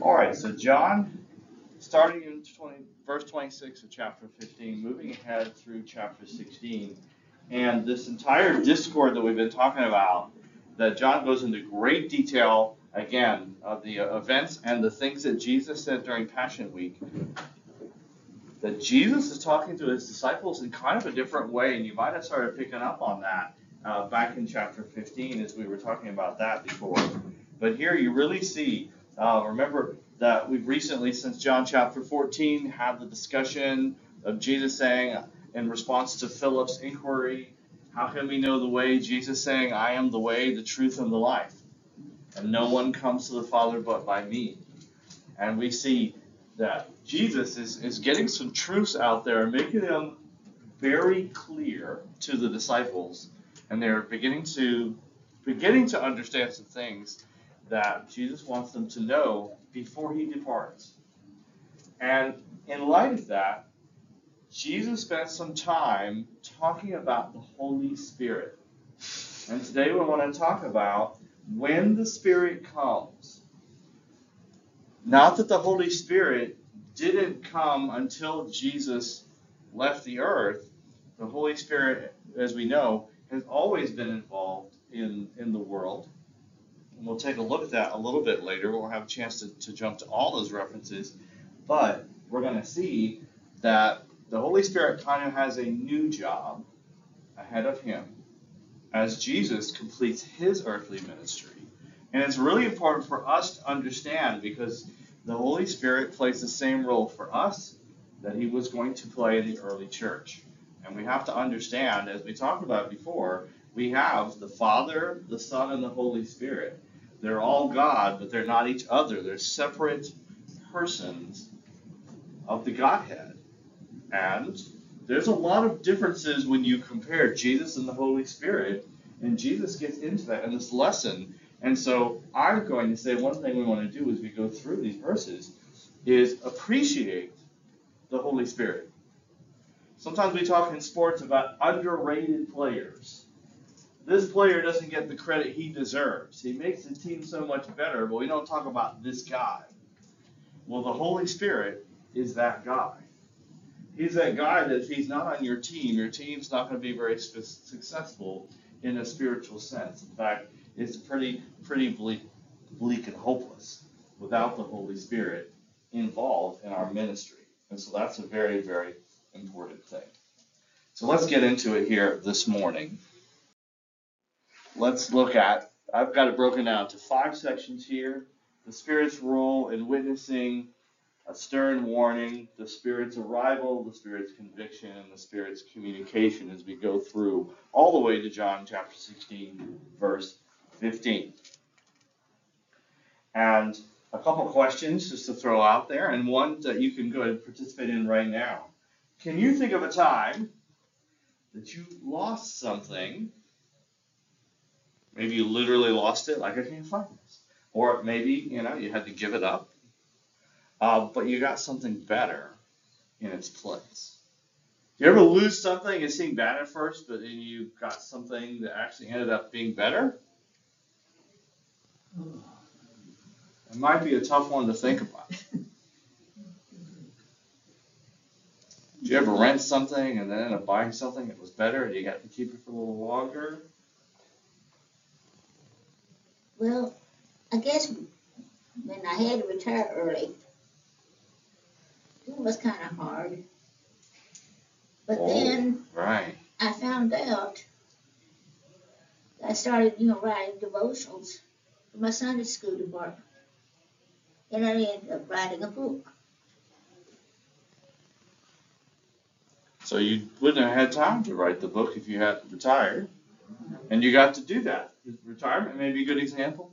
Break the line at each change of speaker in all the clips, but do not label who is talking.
All right, so John, starting in 20, verse 26 of chapter 15, moving ahead through chapter 16, and this entire discord that we've been talking about, that John goes into great detail again of the events and the things that Jesus said during Passion Week. That Jesus is talking to his disciples in kind of a different way, and you might have started picking up on that uh, back in chapter 15 as we were talking about that before. But here you really see, uh, remember that we've recently, since John chapter 14, had the discussion of Jesus saying, in response to Philip's inquiry, How can we know the way? Jesus saying, I am the way, the truth, and the life. And no one comes to the Father but by me. And we see that Jesus is, is getting some truths out there and making them very clear to the disciples. And they're beginning to beginning to understand some things that Jesus wants them to know before he departs. And in light of that, Jesus spent some time talking about the Holy Spirit. And today we want to talk about when the Spirit comes. Not that the Holy Spirit didn't come until Jesus left the earth. The Holy Spirit, as we know, has always been involved in, in the world. And we'll take a look at that a little bit later. We'll have a chance to, to jump to all those references. But we're going to see that the Holy Spirit kind of has a new job ahead of him as Jesus completes his earthly ministry. And it's really important for us to understand because the Holy Spirit plays the same role for us that he was going to play in the early church. And we have to understand, as we talked about before, we have the Father, the Son, and the Holy Spirit. They're all God, but they're not each other. They're separate persons of the Godhead. And there's a lot of differences when you compare Jesus and the Holy Spirit, and Jesus gets into that in this lesson. And so I'm going to say one thing we want to do as we go through these verses is appreciate the Holy Spirit. Sometimes we talk in sports about underrated players. This player doesn't get the credit he deserves. He makes the team so much better, but we don't talk about this guy. Well, the Holy Spirit is that guy. He's that guy that if he's not on your team, your team's not going to be very successful in a spiritual sense. In fact, it's pretty pretty bleak, bleak and hopeless without the Holy Spirit involved in our ministry. And so that's a very, very important thing. So let's get into it here this morning. Let's look at, I've got it broken down to five sections here. The Spirit's role in witnessing, a stern warning, the Spirit's arrival, the Spirit's conviction, and the Spirit's communication as we go through all the way to John chapter 16, verse 15. And a couple questions just to throw out there, and one that you can go and participate in right now. Can you think of a time that you lost something? Maybe you literally lost it, like I can't find this. Or maybe, you know, you had to give it up, uh, but you got something better in its place. You ever lose something and seemed bad at first, but then you got something that actually ended up being better? It might be a tough one to think about. Did you ever rent something and then end up buying something that was better and you got to keep it for a little longer?
Well, I guess when I had to retire early, it was kind of hard. But
Oh,
then
Right.
I found out I started, you know, writing devotionals for my Sunday school department. And I ended up writing a book.
So you wouldn't have had time to write the book if you hadn't retired. And you got to do that. Retirement may be a good example.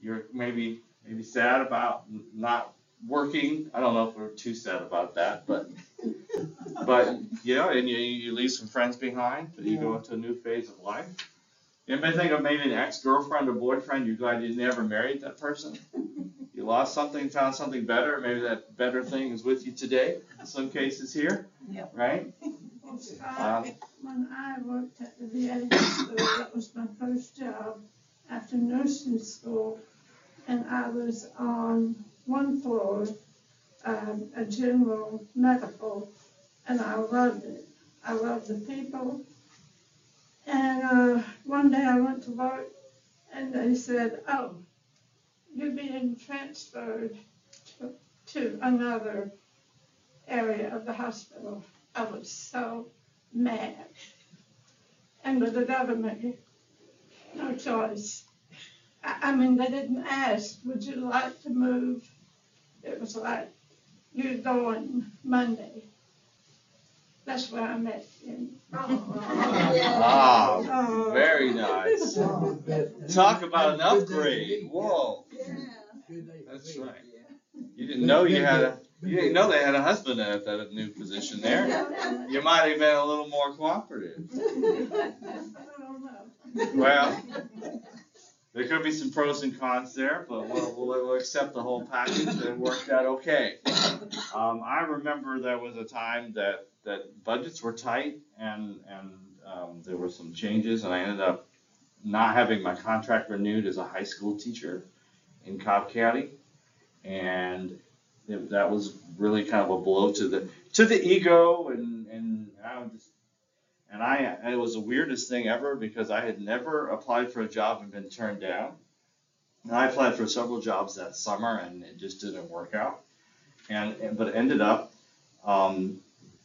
You're maybe maybe sad about not working. I don't know if we're too sad about that, but but you know, and you, you leave some friends behind, but you go into a new phase of life. Anybody think of maybe an ex-girlfriend or boyfriend you're glad you never married that person? You lost something, found something better, maybe that better thing is with you today, in some cases here,
Yep.
right?
When I worked at the VA school, that was my first job after nursing school. and I was on one floor, um, a general medical, and I loved it. I loved the people. And uh, one day I went to work, and they said, "Oh, you're being transferred to, to another area of the hospital." I was so mad. And with the government, no choice. I, I mean, they didn't ask, would you like to move? It was like, you're going Monday. That's where I met him.
Ah,
Oh.
very nice. Talk about an upgrade. Whoa, that's right. You didn't know you had a, you didn't know they had a husband at that new position there. You might have been a little more cooperative.
I don't know.
Well, there could be some pros and cons there, but we'll, we'll, we'll accept the whole package and worked out okay. Um, I remember there was a time that, that budgets were tight and, and, um, there were some changes and I ended up not having my contract renewed as a high school teacher in Cobb County. And that was really kind of a blow to the, to the ego and, and I just, and I, it was the weirdest thing ever because I had never applied for a job and been turned down. And I applied for several jobs that summer and it just didn't work out. And, and but ended up, um,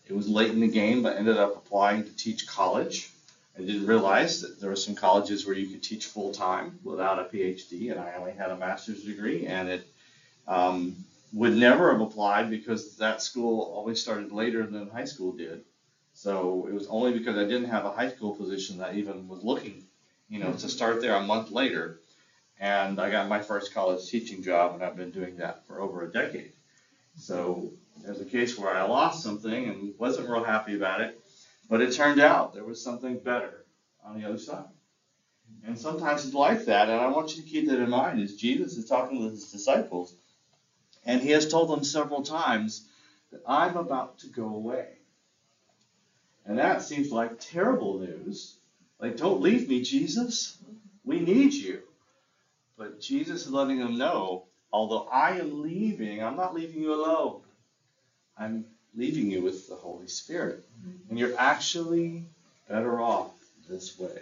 it was late in the game, but ended up applying to teach college. I didn't realize that there were some colleges where you could teach full time without a PhD, and I only had a master's degree, and it um, would never have applied because that school always started later than high school did. So it was only because I didn't have a high school position that I even was looking, you know, to start there a month later. And I got my first college teaching job, and I've been doing that for over a decade. So there's a case where I lost something and wasn't real happy about it, but it turned out there was something better on the other side. And sometimes it's like that, and I want you to keep that in mind as Jesus is talking to his disciples, and he has told them several times that I'm about to go away. And that seems like terrible news. Like, don't leave me, Jesus. We need you. But Jesus is letting them know, although I am leaving, I'm not leaving you alone. I'm leaving you with the Holy Spirit. Mm-hmm. And you're actually better off this way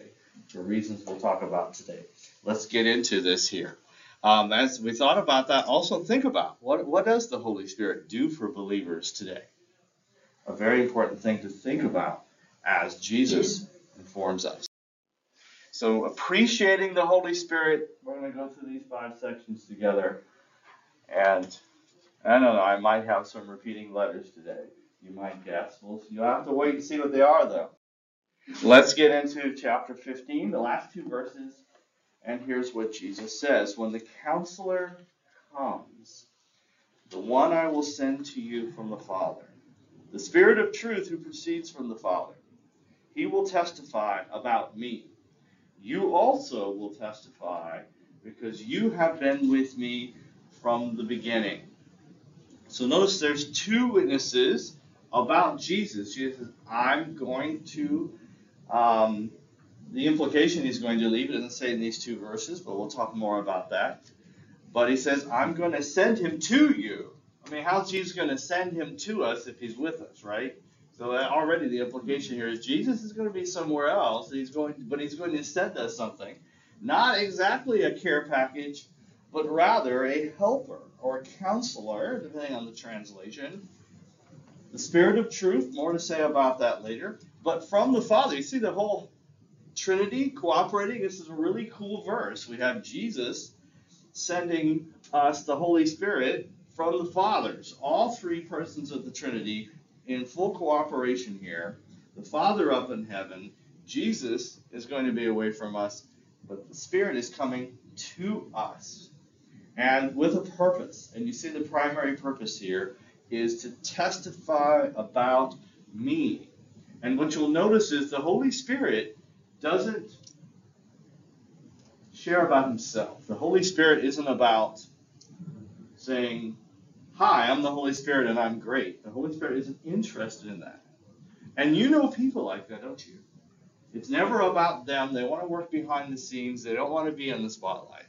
for reasons we'll talk about today. Let's get into this here. Um, as we thought about that, also think about what, what does the Holy Spirit do for believers today? A very important thing to think about as Jesus informs us. So, appreciating the Holy Spirit, we're going to go through these five sections together. And I don't know, I might have some repeating letters today. You might guess. Well, you have to wait and see what they are, though. Let's get into chapter 15, the last two verses. And here's what Jesus says When the counselor comes, the one I will send to you from the Father, the Spirit of truth who proceeds from the Father, he will testify about me. You also will testify because you have been with me from the beginning. So notice there's two witnesses about Jesus. Jesus says, I'm going to, um, the implication he's going to leave, it doesn't say in these two verses, but we'll talk more about that. But he says, I'm going to send him to you. I mean, how's Jesus going to send him to us if he's with us, right? So that already the implication here is Jesus is going to be somewhere else. He's going, but he's going to send us something, not exactly a care package, but rather a helper or a counselor, depending on the translation. The Spirit of truth. More to say about that later. But from the Father, you see the whole Trinity cooperating. This is a really cool verse. We have Jesus sending us the Holy Spirit from the fathers, all three persons of the Trinity in full cooperation here. The Father up in heaven, Jesus is going to be away from us, but the Spirit is coming to us and with a purpose. And you see the primary purpose here is to testify about me. And what you'll notice is the Holy Spirit doesn't share about himself. The Holy Spirit isn't about saying, Hi, I'm the Holy Spirit and I'm great. The Holy Spirit isn't interested in that. And you know people like that, don't you? It's never about them. They want to work behind the scenes. They don't want to be in the spotlight.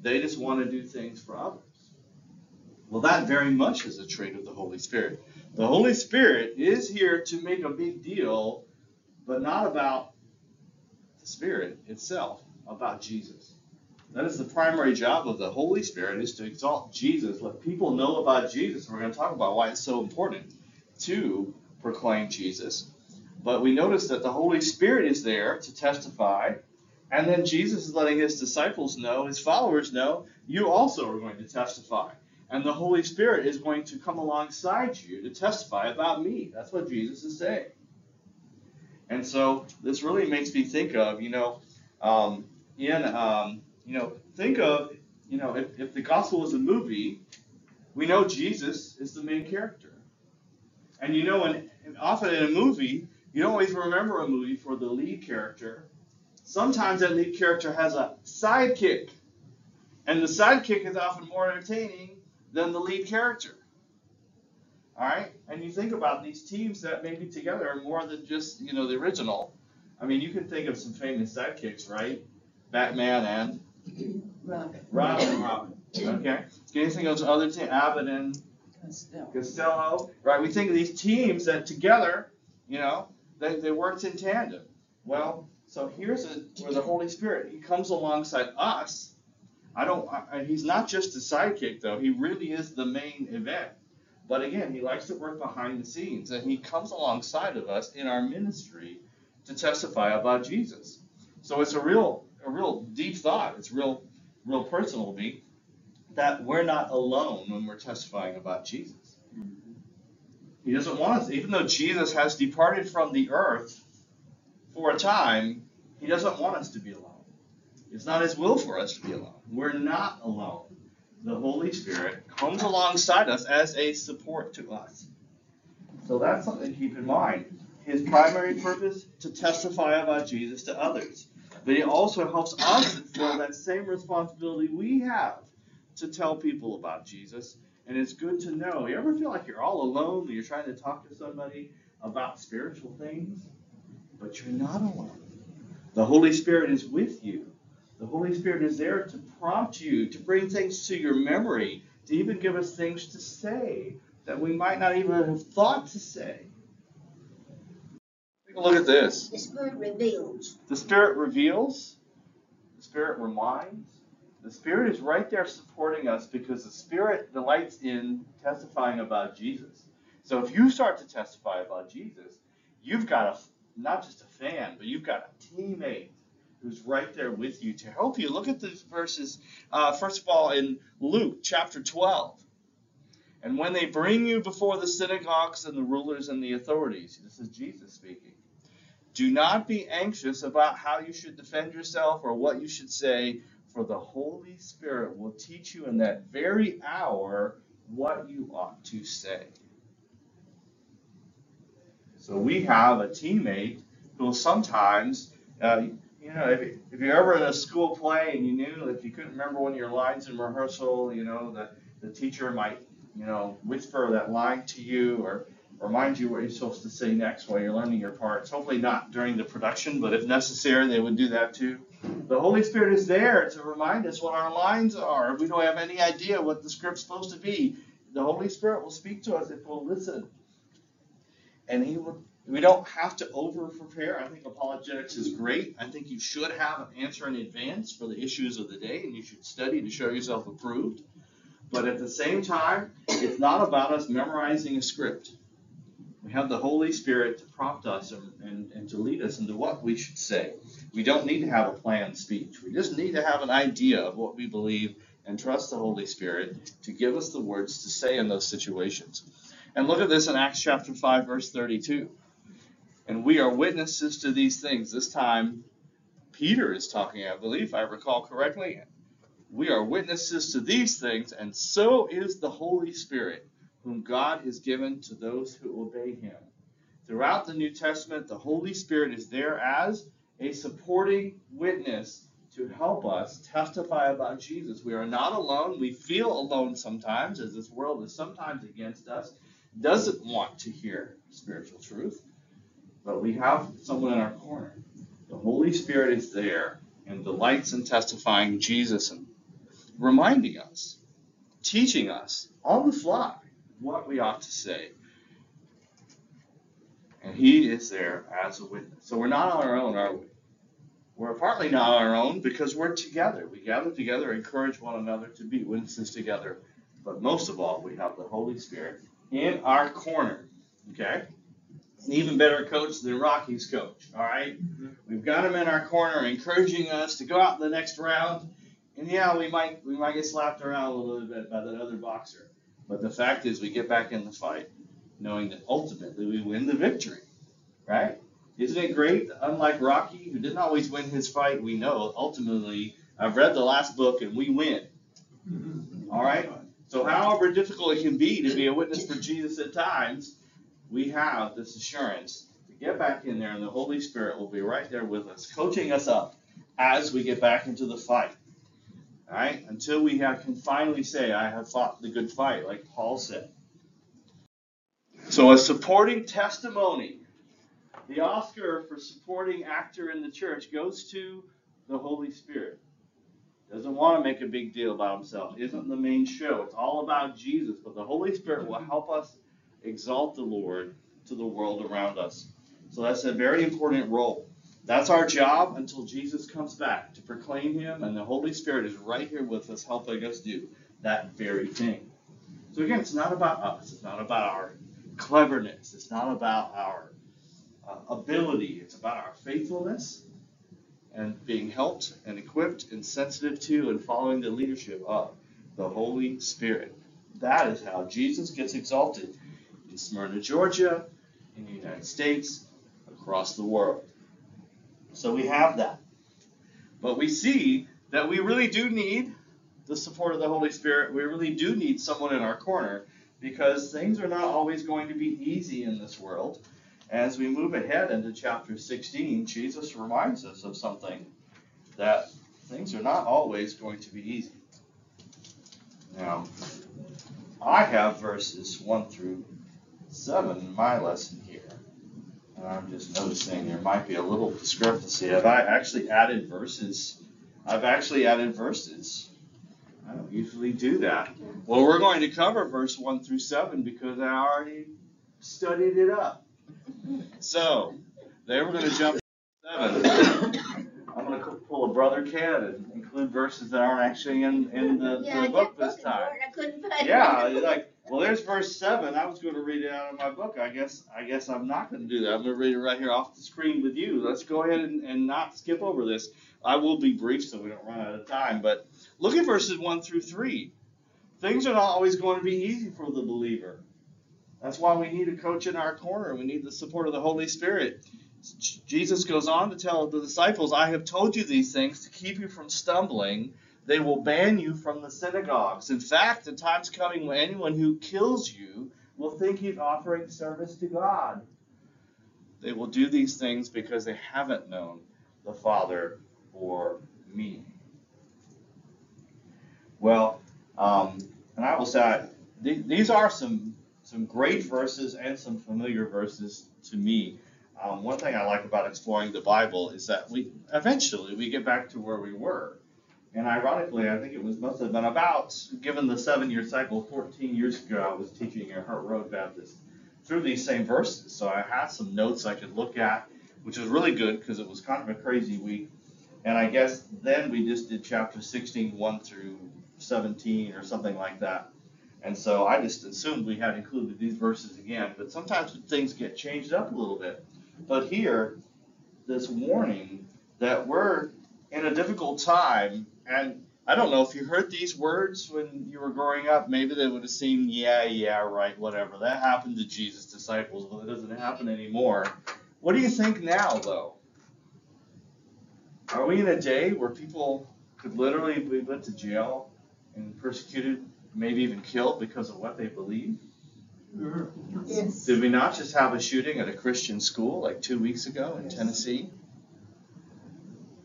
They just want to do things for others. Well, that very much is a trait of the Holy Spirit. The Holy Spirit is here to make a big deal, but not about Spirit itself, about Jesus. That is the primary job of the Holy Spirit is to exalt Jesus, let people know about Jesus. We're going to talk about why it's so important to proclaim Jesus. But we notice that the Holy Spirit is there to testify, and then Jesus is letting his disciples know, his followers know, you also are going to testify. And the Holy Spirit is going to come alongside you to testify about me. That's what Jesus is saying. And so this really makes me think of, you know, um, in, um, you know, think of, you know, if, if the gospel was a movie, we know Jesus is the main character. And you know, and often in a movie, you don't always remember a movie for the lead character. Sometimes that lead character has a sidekick. And the sidekick is often more entertaining than the lead character. All right? And you think about these teams that may be together are more than just, you know, the original. I mean, you can think of some famous sidekicks, right? Batman and
Robin.
Robin. Robin. Okay. Can you think of some other team? Abbott and Costello. Right? We think of these teams that together, you know, they, they worked in tandem. Well, so here's a, where the Holy Spirit, He comes alongside us. I don't, I, He's not just a sidekick, though. He really is the main event. But again, He likes to work behind the scenes, and He comes alongside of us in our ministry to testify about Jesus. So it's a real, a real deep thought. It's real, real personal to me that we're not alone when we're testifying about Jesus. He doesn't want us, even though Jesus has departed from the earth for a time, he doesn't want us to be alone. It's not his will for us to be alone. We're not alone. The Holy Spirit comes alongside us as a support to us. So that's something to keep in mind. His primary purpose to testify about Jesus to others. But he also helps us fulfill that same responsibility we have to tell people about Jesus. And it's good to know. You ever feel like you're all alone when you're trying to talk to somebody about spiritual things? But you're not alone. The Holy Spirit is with you. The Holy Spirit is there to prompt you, to bring things to your memory, to even give us things to say that we might not even have thought to say. Take a look at this.
The Spirit reveals.
The Spirit reveals, the Spirit reminds, the Spirit is right there supporting us because the Spirit delights in testifying about Jesus. So if you start to testify about Jesus, you've got a not just a fan, but you've got a teammate who's right there with you to help you. Look at these verses. Uh, first of all, in Luke chapter 12. And when they bring you before the synagogues and the rulers and the authorities, this is Jesus speaking. Do not be anxious about how you should defend yourself or what you should say, for the Holy Spirit will teach you in that very hour what you ought to say. So we have a teammate who will sometimes, uh, you know, if, if you're ever in a school play and you knew if you couldn't remember one of your lines in rehearsal, you know, the, the teacher might, you know, whisper that line to you or remind you what you're supposed to say next while you're learning your parts. Hopefully not during the production, but if necessary, they would do that too. The Holy Spirit is there to remind us what our lines are. If we don't have any idea what the script's supposed to be, the Holy Spirit will speak to us if we'll listen. And He will. We don't have to over prepare. I think apologetics is great. I think you should have an answer in advance for the issues of the day, and you should study to show yourself approved. But at the same time, it's not about us memorizing a script. We have the Holy Spirit to prompt us and, and, and, to lead us into what we should say. We don't need to have a planned speech. We just need to have an idea of what we believe and trust the Holy Spirit to give us the words to say in those situations. And look at this in Acts chapter 5, verse 32. And we are witnesses to these things. This time, Peter is talking, I believe, if I recall correctly. We are witnesses to these things, and so is the Holy Spirit whom God has given to those who obey him. Throughout the New Testament, the Holy Spirit is there as a supporting witness to help us testify about Jesus. We are not alone. We feel alone sometimes, as this world is sometimes against us, doesn't want to hear spiritual truth, but we have someone in our corner. The Holy Spirit is there and delights in testifying Jesus and reminding us, teaching us on the fly what we ought to say. And he is there as a witness. So we're not on our own, are we? We're partly not on our own because we're together. We gather together, encourage one another to be witnesses together. But most of all, we have the Holy Spirit in our corner. Okay? An even better coach than Rocky's coach. All right? Mm-hmm. We've got him in our corner, encouraging us to go out in the next round. And yeah, we might we might get slapped around a little bit by that other boxer. But the fact is, we get back in the fight, knowing that ultimately we win the victory. Right? Isn't it great? Unlike Rocky, who didn't always win his fight, we know ultimately, I've read the last book and we win. Mm-hmm. All right? So, however difficult it can be to be a witness for Jesus at times, we have this assurance to get back in there, and the Holy Spirit will be right there with us, coaching us up as we get back into the fight. All right? Until we have, can finally say, I have fought the good fight, like Paul said. So, a supporting testimony the Oscar for supporting actor in the church goes to the Holy Spirit. Doesn't want to make a big deal about himself. Isn't the main show. It's all about Jesus. But the Holy Spirit will help us exalt the Lord to the world around us. So that's a very important role. That's our job until Jesus comes back to proclaim Him, and the Holy Spirit is right here with us, helping us do that very thing. So again, it's not about us. It's not about our cleverness. It's not about our uh, ability. It's about our faithfulness and being helped and equipped and sensitive to and following the leadership of the Holy Spirit. That is how Jesus gets exalted Smyrna, Georgia, in the United States, across the world. So we have that. But we see that we really do need the support of the Holy Spirit. We really do need someone in our corner because things are not always going to be easy in this world. As we move ahead into chapter 16, Jesus reminds us of something that things are not always going to be easy. Now, I have verses 1 through 7 in my lesson here. And I'm just noticing there might be a little discrepancy. Have I actually added verses? I've actually added verses. I don't usually do that. Well, we're going to cover verse 1 through 7 because I already studied it up. So, they were going to jump to seven. I'm going to pull a brother Ken and include verses that aren't actually in, in the,
Yeah,
the book this time.
it, I couldn't find it.
Yeah, like, well, there's verse seven. I was going to read it out of my book. I guess I guess I'm not going to do that. I'm going to read it right here off the screen with you. Let's go ahead and, and not skip over this. I will be brief so we don't run out of time. But look at verses one through three. Things are not always going to be easy for the believer. That's why we need a coach in our corner. We need the support of the Holy Spirit. Jesus goes on to tell the disciples, I have told you these things to keep you from stumbling. They will ban you from the synagogues. In fact, the time's coming when anyone who kills you will think he's offering service to God. They will do these things because they haven't known the Father or me. Well, um, and I will say, th- these are some some great verses and some familiar verses to me. Um, one thing I like about exploring the Bible is that we eventually we get back to where we were. And ironically, I think it was must have been about, given the seven-year cycle, 14 years ago, I was teaching at Hart Road Baptist through these same verses. So I had some notes I could look at, which was really good because it was kind of a crazy week. And I guess then we just did chapter 16, 1 through 17 or something like that. And so I just assumed we had included these verses again, but sometimes things get changed up a little bit. But here, this warning that we're in a difficult time, and I don't know if you heard these words when you were growing up, maybe they would have seemed, yeah, yeah, right, whatever. That happened to Jesus' disciples, but it doesn't happen anymore. What do you think now, though? Are we in a day where people could literally be put to jail and persecuted maybe even killed because of what they believe?
Yes.
Did we not just have a shooting at a Christian school like two weeks ago in Tennessee?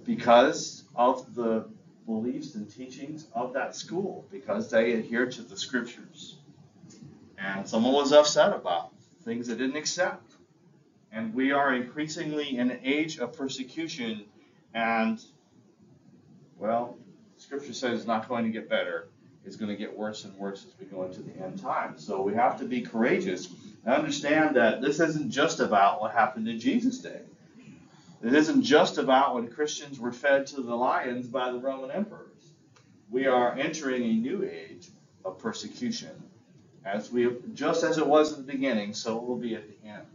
Because of the beliefs and teachings of that school, because they adhere to the scriptures. And someone was upset about things they didn't accept. And we are increasingly in an age of persecution and, well, Scripture says it's not going to get better. It's going to get worse and worse as we go into the end times. So we have to be courageous and understand that this isn't just about what happened in Jesus' day. It isn't just about when Christians were fed to the lions by the Roman emperors. We are entering a new age of persecution. As we just as it was at the beginning, so it will be at the end.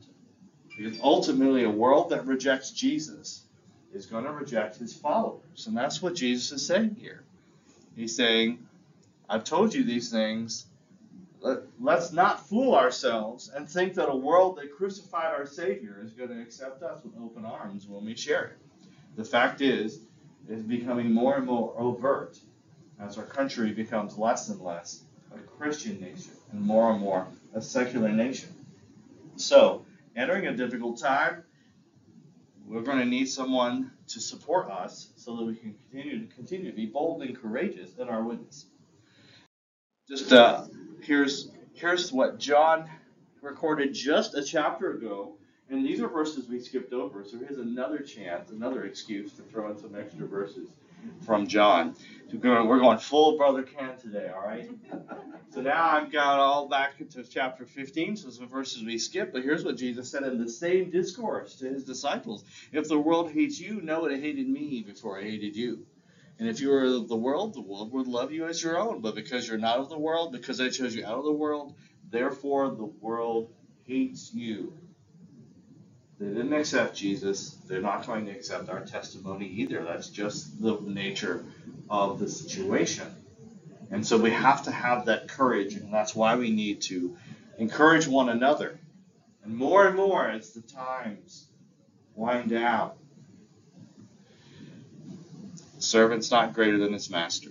Because ultimately a world that rejects Jesus is going to reject his followers. And that's what Jesus is saying here. He's saying, I've told you these things. Let, let's not fool ourselves and think that a world that crucified our Savior is going to accept us with open arms when we share it. The fact is, it's becoming more and more overt as our country becomes less and less a Christian nation and more and more a secular nation. So, entering a difficult time, we're going to need someone to support us so that we can continue to continue to be bold and courageous in our witness. Just uh, here's here's what John recorded just a chapter ago, and these are verses we skipped over. So here's another chance, another excuse to throw in some extra verses from John. We're going full brother Ken today, all right? So now I've got all back into chapter 15, so some verses we skipped, but here's what Jesus said in the same discourse to his disciples. If the world hates you, know it hated me before I hated you. And if you were of the world, the world would love you as your own. But because you're not of the world, because I chose you out of the world, therefore the world hates you. They didn't accept Jesus. They're not going to accept our testimony either. That's just the nature of the situation. And so we have to have that courage, and that's why we need to encourage one another. And more and more as the times wind down, the servant's not greater than his master.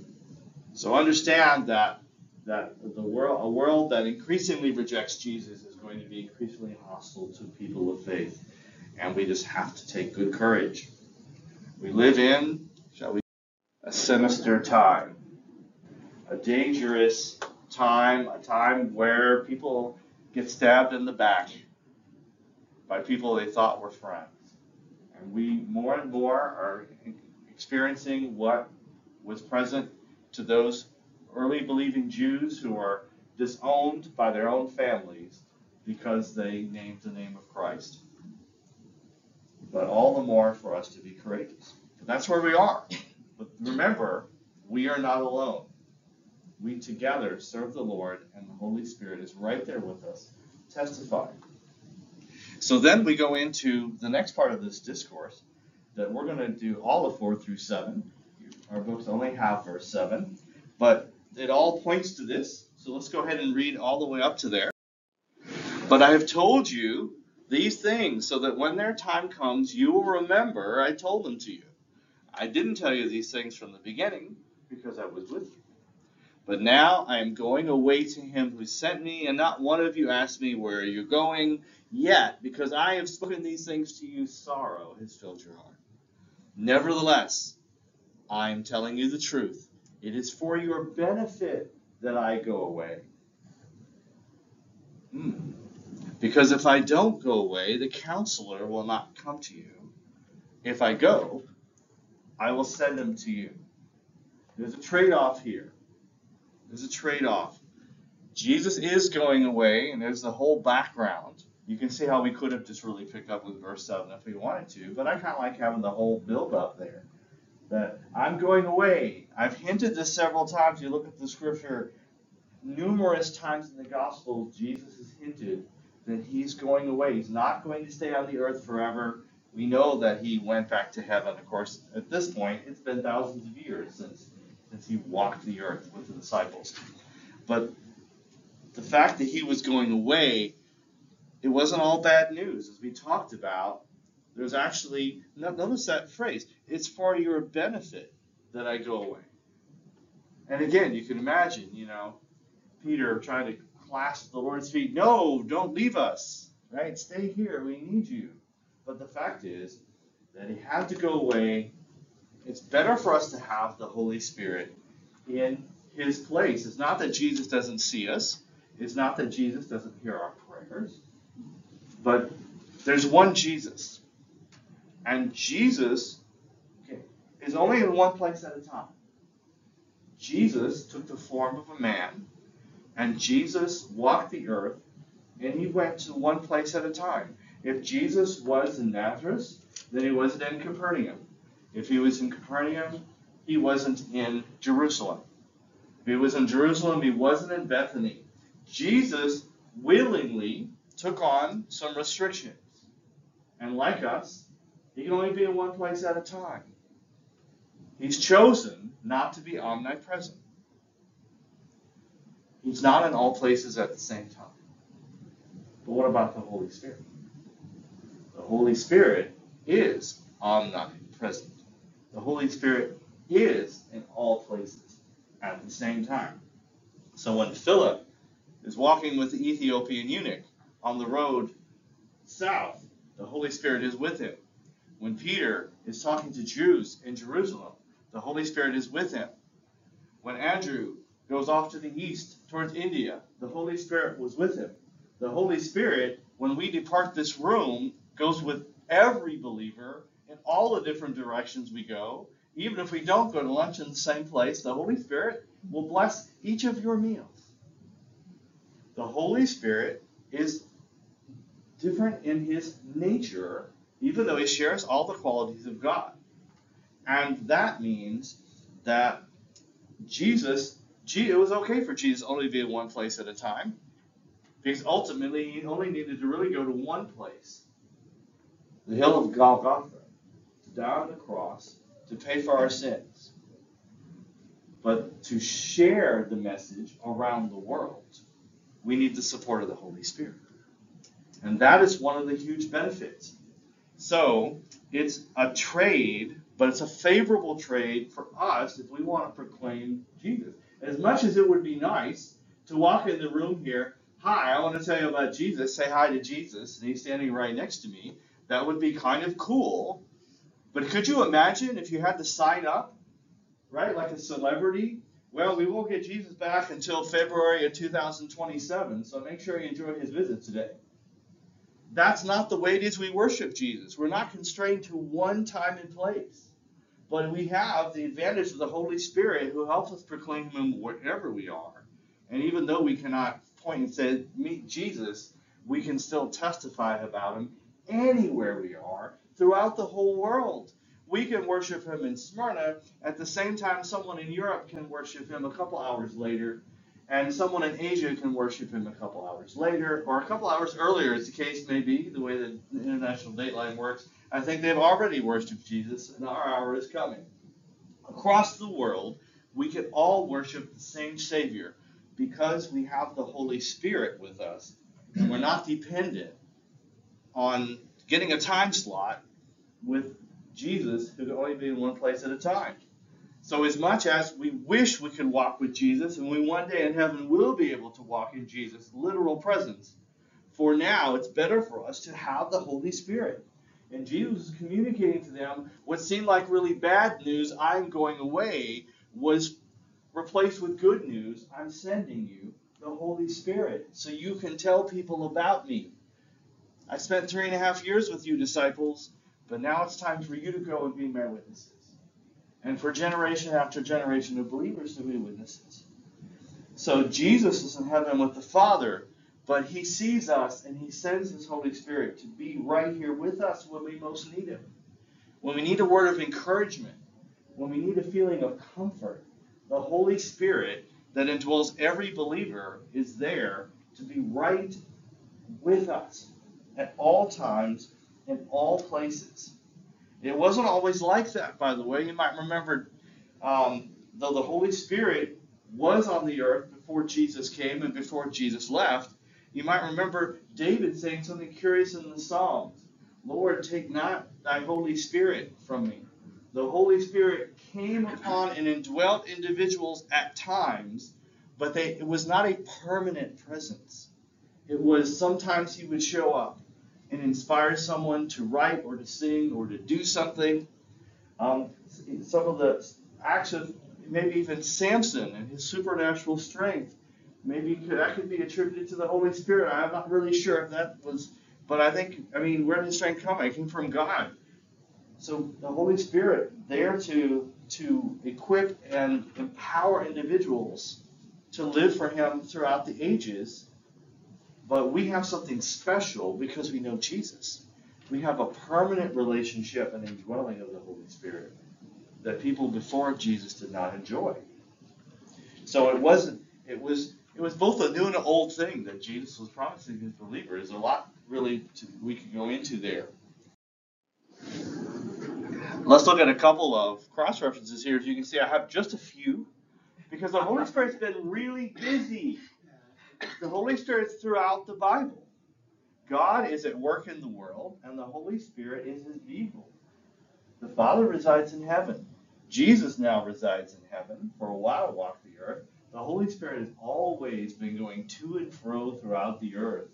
So understand that that the world a world that increasingly rejects Jesus is going to be increasingly hostile to people of faith and we just have to take good courage. We live in, shall we, a sinister time, a dangerous time, a time where people get stabbed in the back by people they thought were friends. And we more and more are experiencing what was present to those early believing Jews who are disowned by their own families because they named the name of Christ but all the more for us to be courageous. That's where we are. But remember, we are not alone. We together serve the Lord, and the Holy Spirit is right there with us, testifying. So then we go into the next part of this discourse that we're going to do all of 4 through 7. Our books only have verse 7, but it all points to this. So let's go ahead and read all the way up to there. But I have told you these things so that when their time comes, you will remember I told them to you. I didn't tell you these things from the beginning because I was with you. But now I am going away to him who sent me, and not one of you asked me, Where you are going? Yet, because I have spoken these things to you, sorrow has filled your heart. Nevertheless, I am telling you the truth. It is for your benefit that I go away. Hmm. Because if I don't go away, the counselor will not come to you. If I go, I will send him to you. There's a trade off here. There's a trade off. Jesus is going away, and there's the whole background. You can see how we could have just really picked up with verse 7 if we wanted to, but I kind of like having the whole build up there. That I'm going away. I've hinted this several times. You look at the scripture, numerous times in the Gospels, Jesus has hinted that he's going away. He's not going to stay on the earth forever. We know that he went back to heaven. Of course, at this point, it's been thousands of years since, since he walked the earth with the disciples. But the fact that he was going away, it wasn't all bad news. As we talked about, there's actually, notice that phrase, it's for your benefit that I go away. And again, you can imagine, you know, Peter trying to clasp the Lord's feet. No, don't leave us. Right? Stay here. We need you. But the fact is that he had to go away. It's better for us to have the Holy Spirit in his place. It's not that Jesus doesn't see us. It's not that Jesus doesn't hear our prayers. But there's one Jesus. And Jesus okay, is only in one place at a time. Jesus took the form of a man, and Jesus walked the earth, and he went to one place at a time. If Jesus was in Nazareth, then he wasn't in Capernaum. If he was in Capernaum, he wasn't in Jerusalem. If he was in Jerusalem, he wasn't in Bethany. Jesus willingly took on some restrictions. And like us, he can only be in one place at a time. He's chosen not to be omnipresent. He's not in all places at the same time. But what about the Holy Spirit? The Holy Spirit is omnipresent. The Holy Spirit is in all places at the same time. So when Philip is walking with the Ethiopian eunuch on the road south, the Holy Spirit is with him. When Peter is talking to Jews in Jerusalem, the Holy Spirit is with him. When Andrew goes off to the east towards India, the Holy Spirit was with him. The Holy Spirit, when we depart this room, goes with every believer in all the different directions we go. Even if we don't go to lunch in the same place, the Holy Spirit will bless each of your meals. The Holy Spirit is different in his nature, even though he shares all the qualities of God. And that means that Jesus, it was okay for Jesus only to be in one place at a time, because ultimately he only needed to really go to one place the hill of Golgotha, to die on the cross, to pay for our sins. But to share the message around the world, we need the support of the Holy Spirit. And that is one of the huge benefits. So it's a trade, but it's a favorable trade for us if we want to proclaim Jesus. As much as it would be nice to walk in the room here, hi, I want to tell you about Jesus, say hi to Jesus, and he's standing right next to me, that would be kind of cool. But could you imagine if you had to sign up, right, like a celebrity? Well, we won't get Jesus back until February of 2027, so make sure you enjoy his visit today. That's not the way it is we worship Jesus. We're not constrained to one time and place. But we have the advantage of the Holy Spirit who helps us proclaim Him wherever we are. And even though we cannot point and say, Meet Jesus, we can still testify about Him anywhere we are throughout the whole world. We can worship Him in Smyrna at the same time someone in Europe can worship Him a couple hours later and someone in Asia can worship him a couple hours later, or a couple hours earlier, as the case may be, the way the international dateline works. I think they've already worshiped Jesus, and our hour is coming. Across the world, we can all worship the same Savior because we have the Holy Spirit with us, and we're not dependent on getting a time slot with Jesus who can only be in one place at a time. So, as much as we wish we could walk with Jesus, and we one day in heaven will be able to walk in Jesus' literal presence, for now it's better for us to have the Holy Spirit. And Jesus is communicating to them what seemed like really bad news, I'm going away, was replaced with good news, I'm sending you the Holy Spirit so you can tell people about me. I spent three and a half years with you, disciples, but now it's time for you to go and be my witnesses and for generation after generation of believers to be witnesses. So Jesus is in heaven with the Father, but he sees us and he sends his Holy Spirit to be right here with us when we most need him. When we need a word of encouragement, when we need a feeling of comfort, the Holy Spirit that indwells every believer is there to be right with us at all times in all places. It wasn't always like that, by the way. You might remember, um, though the Holy Spirit was on the earth before Jesus came and before Jesus left, you might remember David saying something curious in the Psalms Lord, take not thy Holy Spirit from me. The Holy Spirit came upon and indwelt individuals at times, but they, it was not a permanent presence. It was sometimes he would show up and inspire someone to write or to sing or to do something. Um, some of the acts of maybe even Samson and his supernatural strength, maybe that could be attributed to the Holy Spirit. I'm not really sure if that was, but I think, I mean, where did his strength come? It came from God. So the Holy Spirit there to to equip and empower individuals to live for Him throughout the ages. But we have something special because we know Jesus. We have a permanent relationship and indwelling of the Holy Spirit that people before Jesus did not enjoy. So it wasn't. It was. It was both a new and an old thing that Jesus was promising his believers. A lot really to, we could go into there. Let's look at a couple of cross references here. As you can see, I have just a few because the Holy Spirit's been really busy. The Holy Spirit's throughout the Bible. God is at work in the world, and the Holy Spirit is his vehicle. The Father resides in heaven. Jesus now resides in heaven. For a while walked the earth. The Holy Spirit has always been going to and fro throughout the earth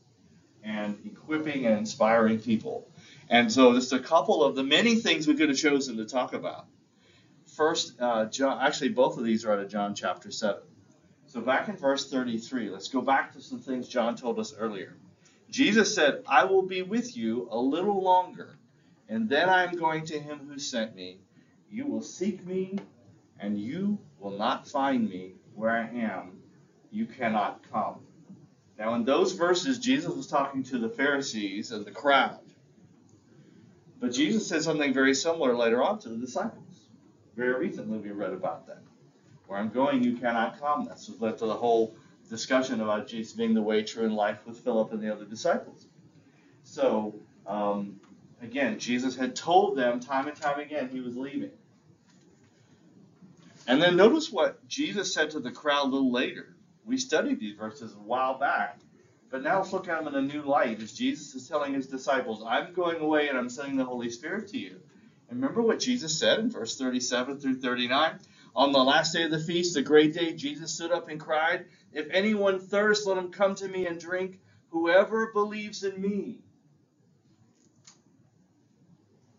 and equipping and inspiring people. And so, just a couple of the many things we could have chosen to talk about. First, uh, John, actually, both of these are out of John chapter 7. So, back in verse 33, let's go back to some things John told us earlier. Jesus said, I will be with you a little longer, and then I am going to him who sent me. You will seek me, and you will not find me where I am. You cannot come. Now, in those verses, Jesus was talking to the Pharisees and the crowd. But Jesus said something very similar later on to the disciples. Very recently, we read about that. Where I'm going, you cannot come. That's what led to the whole discussion about Jesus being the way, true, and life with Philip and the other disciples. So, um, again, Jesus had told them time and time again he was leaving. And then notice what Jesus said to the crowd a little later. We studied these verses a while back, but now let's look at them in a new light as Jesus is telling his disciples, I'm going away and I'm sending the Holy Spirit to you. And remember what Jesus said in verse 37 through 39? On the last day of the feast, the great day, Jesus stood up and cried, If anyone thirsts, let him come to me and drink. Whoever believes in me.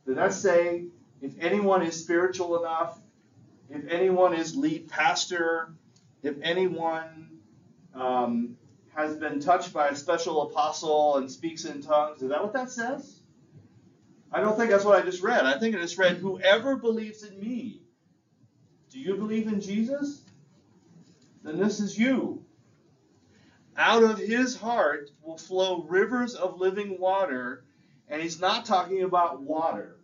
Did that say, if anyone is spiritual enough, if anyone is lead pastor, if anyone um, has been touched by a special apostle and speaks in tongues, is that what that says? I don't think that's what I just read. I think I just read, whoever believes in me. Do you believe in Jesus? Then this is you. Out of his heart will flow rivers of living water. And he's not talking about water.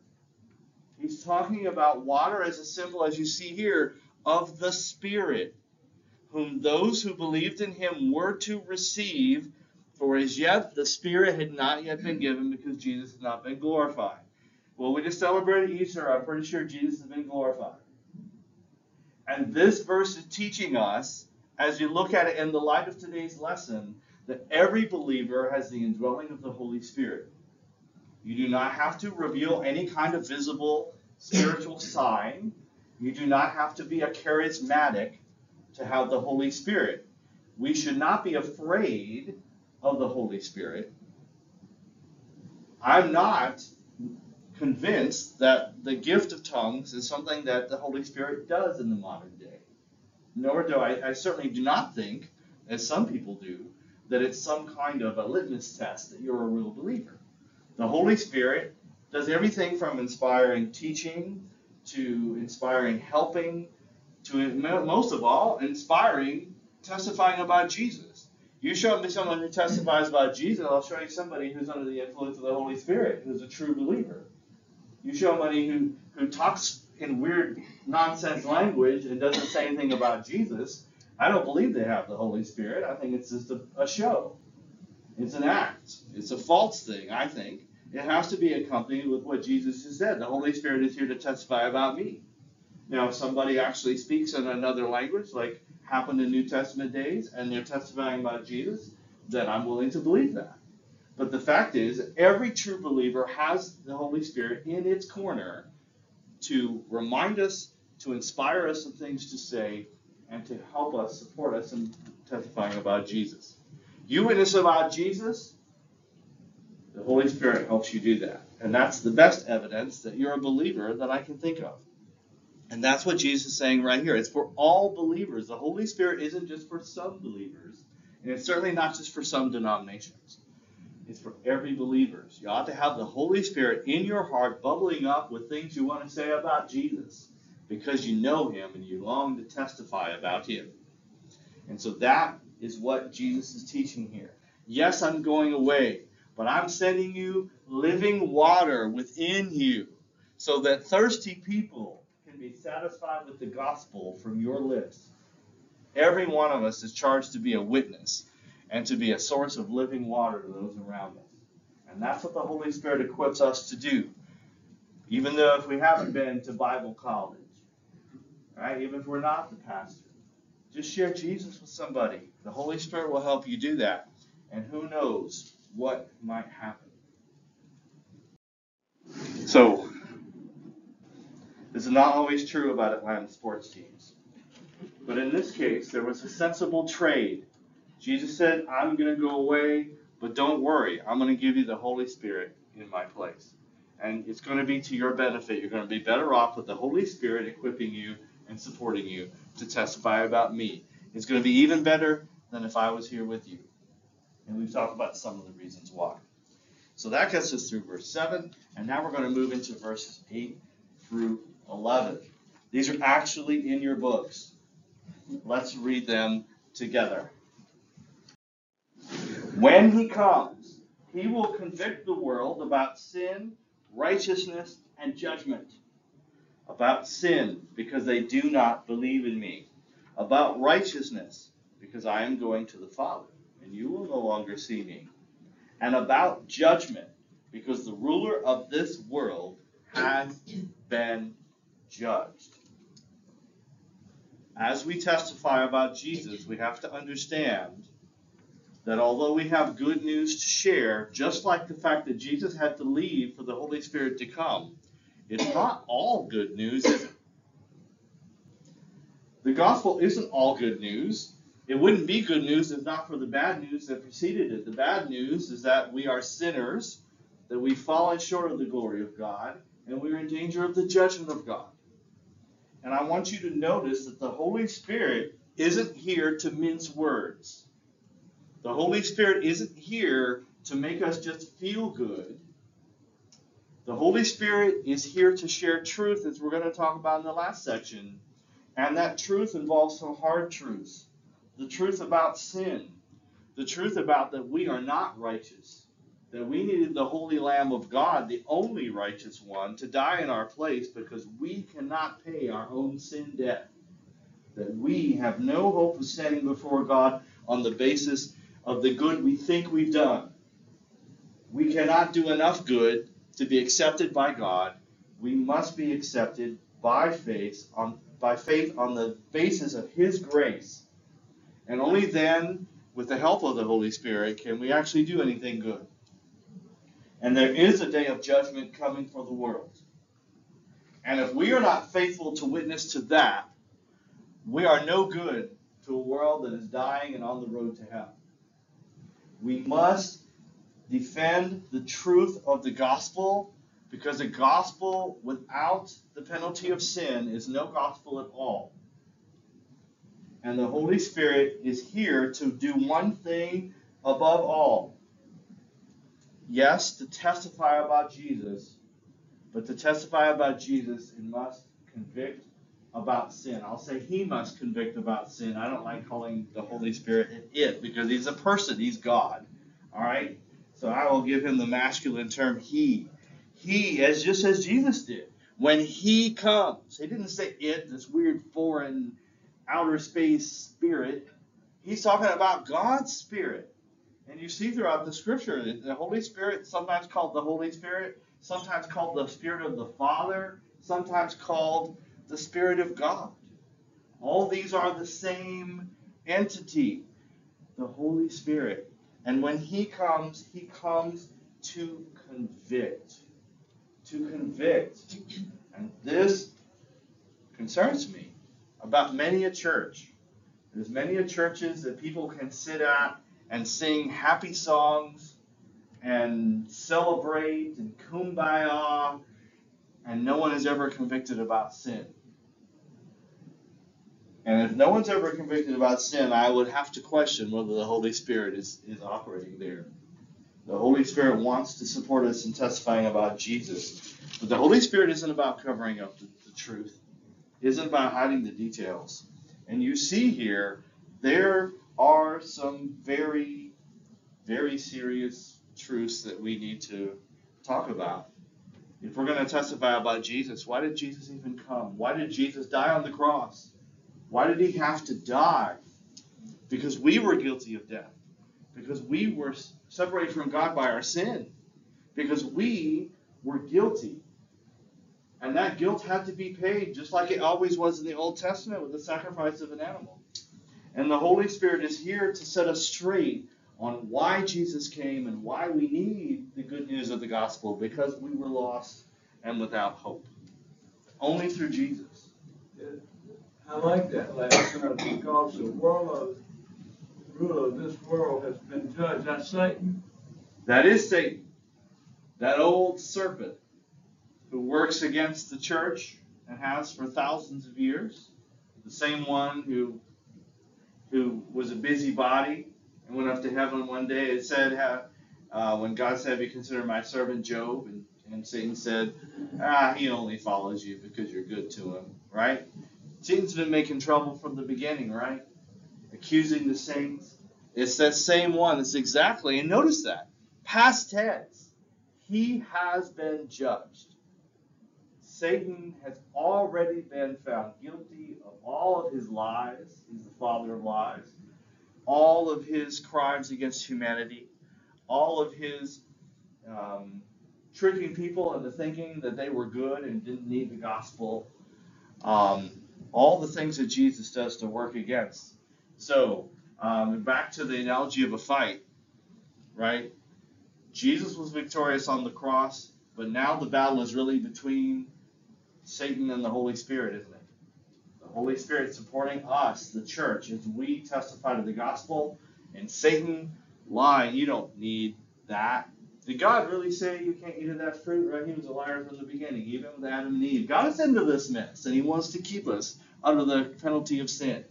He's talking about water as a symbol, as you see here, of the Spirit, whom those who believed in him were to receive, for as yet the Spirit had not yet been given because Jesus had not been glorified. Well, we just celebrated Easter. I'm pretty sure Jesus has been glorified. And this verse is teaching us, as you look at it in the light of today's lesson, that every believer has the indwelling of the Holy Spirit. You do not have to reveal any kind of visible spiritual sign. You do not have to be a charismatic to have the Holy Spirit. We should not be afraid of the Holy Spirit. I'm not convinced that the gift of tongues is something that the Holy Spirit does in the modern day. Nor do I, I certainly do not think, as some people do, that it's some kind of a litmus test that you're a real believer. The Holy Spirit does everything from inspiring teaching to inspiring helping to most of all inspiring testifying about Jesus. You show me someone who testifies about Jesus, I'll show you somebody who's under the influence of the Holy Spirit, who's a true believer. You show somebody who, who talks in weird nonsense language and doesn't say anything about Jesus, I don't believe they have the Holy Spirit. I think it's just a, a show. It's an act. It's a false thing, I think. It has to be accompanied with what Jesus has said. The Holy Spirit is here to testify about me. Now, if somebody actually speaks in another language, like happened in New Testament days, and they're testifying about Jesus, then I'm willing to believe that. But the fact is, every true believer has the Holy Spirit in its corner to remind us, to inspire us of things to say, and to help us, support us in testifying about Jesus. You witness about Jesus, the Holy Spirit helps you do that. And that's the best evidence that you're a believer that I can think of. And that's what Jesus is saying right here. It's for all believers. The Holy Spirit isn't just for some believers, and it's certainly not just for some denominations. It's for every believer. You ought to have the Holy Spirit in your heart bubbling up with things you want to say about Jesus. because you know him and you long to testify about him. And so that is what Jesus is teaching here. Yes, I'm going away, but I'm sending you living water within you so that thirsty people can be satisfied with the gospel from your lips. Every one of us is charged to be a witness and to be a source of living water to those around us. And that's what the Holy Spirit equips us to do. Even though if we haven't been to Bible college, right? Even if we're not the pastor, just share Jesus with somebody. The Holy Spirit will help you do that. And who knows what might happen. So, this is not always true about Atlanta sports teams. But in this case, there was a sensible trade. Jesus said, I'm going to go away, but don't worry. I'm going to give you the Holy Spirit in my place. And it's going to be to your benefit. You're going to be better off with the Holy Spirit equipping you and supporting you to testify about me. It's going to be even better than if I was here with you. And we've talked about some of the reasons why. So that gets us through verse 7, and now we're going to move into verses 8 through 11. These are actually in your books. Let's read them together. When he comes, he will convict the world about sin, righteousness, and judgment. About sin, because they do not believe in me. About righteousness, because I am going to the Father, and you will no longer see me. And about judgment, because the ruler of this world has been judged. As we testify about Jesus, we have to understand that although we have good news to share, just like the fact that Jesus had to leave for the Holy Spirit to come, it's not all good news, is it? The gospel isn't all good news. It wouldn't be good news if not for the bad news that preceded it. The bad news is that we are sinners, that we've fallen short of the glory of God, and we're in danger of the judgment of God. And I want you to notice that the Holy Spirit isn't here to mince words. The Holy Spirit isn't here to make us just feel good. The Holy Spirit is here to share truth, as we're going to talk about in the last section. And that truth involves some hard truths. The truth about sin, the truth about that we are not righteous, that we needed the Holy Lamb of God, the only righteous one, to die in our place because we cannot pay our own sin debt. That we have no hope of standing before God on the basis of the good we think we've done. We cannot do enough good to be accepted by God. We must be accepted by faith on by faith on the basis of his grace. And only then, with the help of the Holy Spirit, can we actually do anything good. And there is a day of judgment coming for the world. And if we are not faithful to witness to that, we are no good to a world that is dying and on the road to hell. We must defend the truth of the gospel because the gospel without the penalty of sin is no gospel at all. And the Holy Spirit is here to do one thing above all. Yes, to testify about Jesus, but to testify about Jesus, it must convict about sin. I'll say he must convict about sin. I don't like calling the Holy Spirit it because he's a person, he's God. All right? So I will give him the masculine term he. He, as just as Jesus did. When he comes, he didn't say it, this weird foreign outer space spirit. He's talking about God's spirit. And you see throughout the scripture, the Holy Spirit, sometimes called the Holy Spirit, sometimes called the Spirit of the Father, sometimes called the Spirit of God. All these are the same entity, the Holy Spirit. And when He comes, He comes to convict. To convict. And this concerns me about many a church. There's many a churches that people can sit at and sing happy songs and celebrate and kumbaya, and no one is ever convicted about sin. And if no one's ever convicted about sin, I would have to question whether the Holy Spirit is, is operating there. The Holy Spirit wants to support us in testifying about Jesus. But the Holy Spirit isn't about covering up the, the truth. isn't about hiding the details. And you see here, there are some very, very serious truths that we need to talk about. If we're going to testify about Jesus, why did Jesus even come? Why did Jesus die on the cross? Why did he have to die? Because we were guilty of death. Because we were separated from God by our sin. Because we were guilty. And that guilt had to be paid, just like it always was in the Old Testament with the sacrifice of an animal. And the Holy Spirit is here to set us straight on why Jesus came and why we need the good news of the gospel because we were lost and without hope. Only through Jesus.
I like that last part because the world of ruler of this world has been judged. That's Satan.
That is Satan. That old serpent who works against the church and has for thousands of years. The same one who who was a busybody and went up to heaven one day. It said, uh, when God said, Have you considered my servant Job? And, and Satan said, Ah, he only follows you because you're good to him, right? Satan's been making trouble from the beginning, right? Accusing the saints. It's that same one. It's exactly, and notice that. Past tense. He has been judged. Satan has already been found guilty of all of his lies. He's the father of lies. All of his crimes against humanity. All of his um, tricking people into thinking that they were good and didn't need the gospel. Um, all the things that Jesus does to work against. So, um, back to the analogy of a fight, right? Jesus was victorious on the cross, but now the battle is really between Satan and the Holy Spirit, isn't it? Holy Spirit supporting us, the church, as we testify to the gospel, and Satan lying, you don't need that. Did God really say you can't eat of that fruit? Right? He was a liar from the beginning, even with Adam and Eve. God is into this mess, and He wants to keep us under the penalty of sin.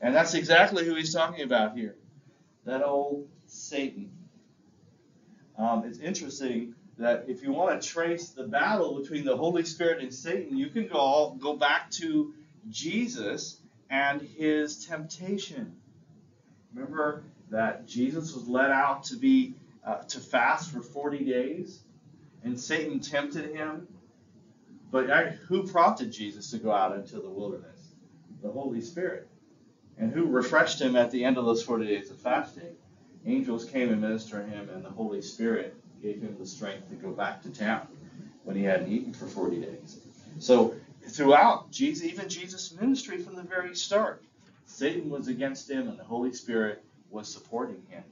And that's exactly who He's talking about here. That old Satan. Um, it's interesting that if you want to trace the battle between the Holy Spirit and Satan, you can go all, go back to Jesus and his temptation. Remember that Jesus was led out to be uh, to fast for 40 days, and Satan tempted him. But who prompted Jesus to go out into the wilderness? The Holy Spirit. And who refreshed him at the end of those 40 days of fasting? Angels came and ministered him, and the Holy Spirit gave him the strength to go back to town when he hadn't eaten for 40 days. So throughout Jesus, even Jesus' ministry from the very start, Satan was against him and the Holy Spirit was supporting him.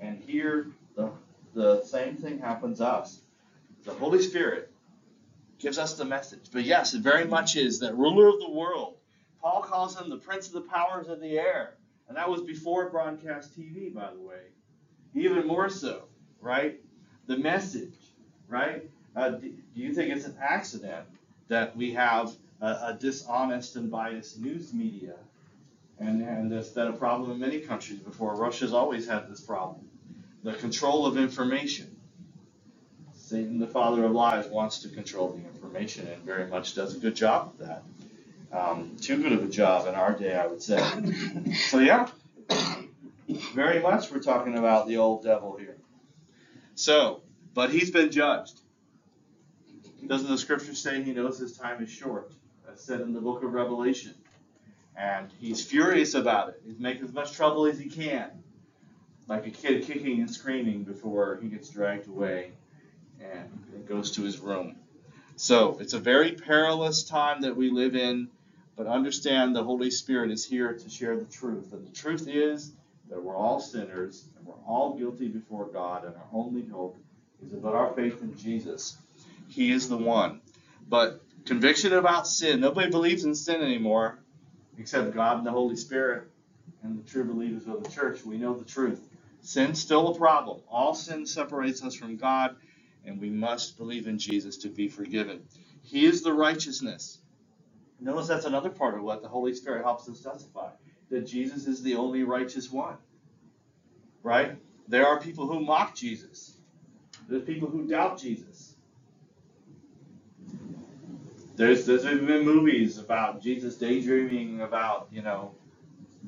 And here the, the same thing happens us. The Holy Spirit gives us the message. But yes, it very much is that ruler of the world. Paul calls him the prince of the powers of the air. And that was before broadcast TV, by the way. Even more so, right? the message, right? Uh, do, do, you think it's an accident that we have a, a dishonest and biased news media? And, and that's been a problem in many countries before. Russia's always had this problem. The control of information. Satan, the father of lies, wants to control the information and very much does a good job of that. Um, too good of a job in our day, I would say. So, yeah, very much we're talking about the old devil here. So, but he's been judged. Doesn't the scripture say he knows his time is short? That's said in the book of Revelation. And he's furious about it. He's making as much trouble as he can. Like a kid kicking and screaming before he gets dragged away and goes to his room. So it's a very perilous time that we live in, but understand the Holy Spirit is here to share the truth. And the truth is that we're all sinners and we're all guilty before God, and our only hope is about our faith in Jesus. He is the one. But conviction about sin, nobody believes in sin anymore except God and the Holy Spirit and the true believers of the church. We know the truth. Sin's still a problem. All sin separates us from God, and we must believe in Jesus to be forgiven. He is the righteousness. Notice that's another part of what the Holy Spirit helps us testify that Jesus is the only righteous one. Right? There are people who mock Jesus. There's people who doubt Jesus. There's there's even been movies about Jesus daydreaming about you know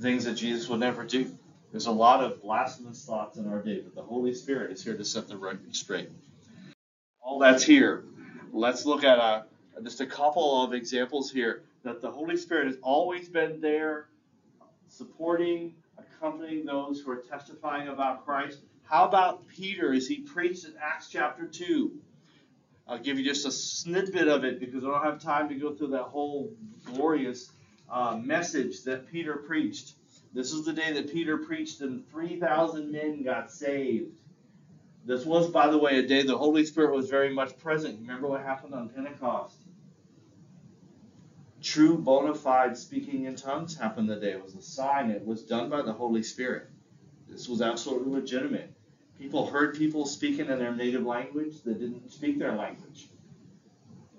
things that Jesus would never do. There's a lot of blasphemous thoughts in our day, but the Holy Spirit is here to set the record straight. All that's here. Let's look at a, just a couple of examples here that the Holy Spirit has always been there, supporting, accompanying those who are testifying about Christ. How about Peter as he preached in Acts chapter 2? I'll give you just a snippet of it because I don't have time to go through that whole glorious uh, message that Peter preached. This is the day that Peter preached, and 3,000 men got saved. This was, by the way, a day the Holy Spirit was very much present. Remember what happened on Pentecost? True bona fide speaking in tongues happened that day. It was a sign. It was done by the Holy Spirit. This was absolutely legitimate. People heard people speaking in their native language that didn't speak their language.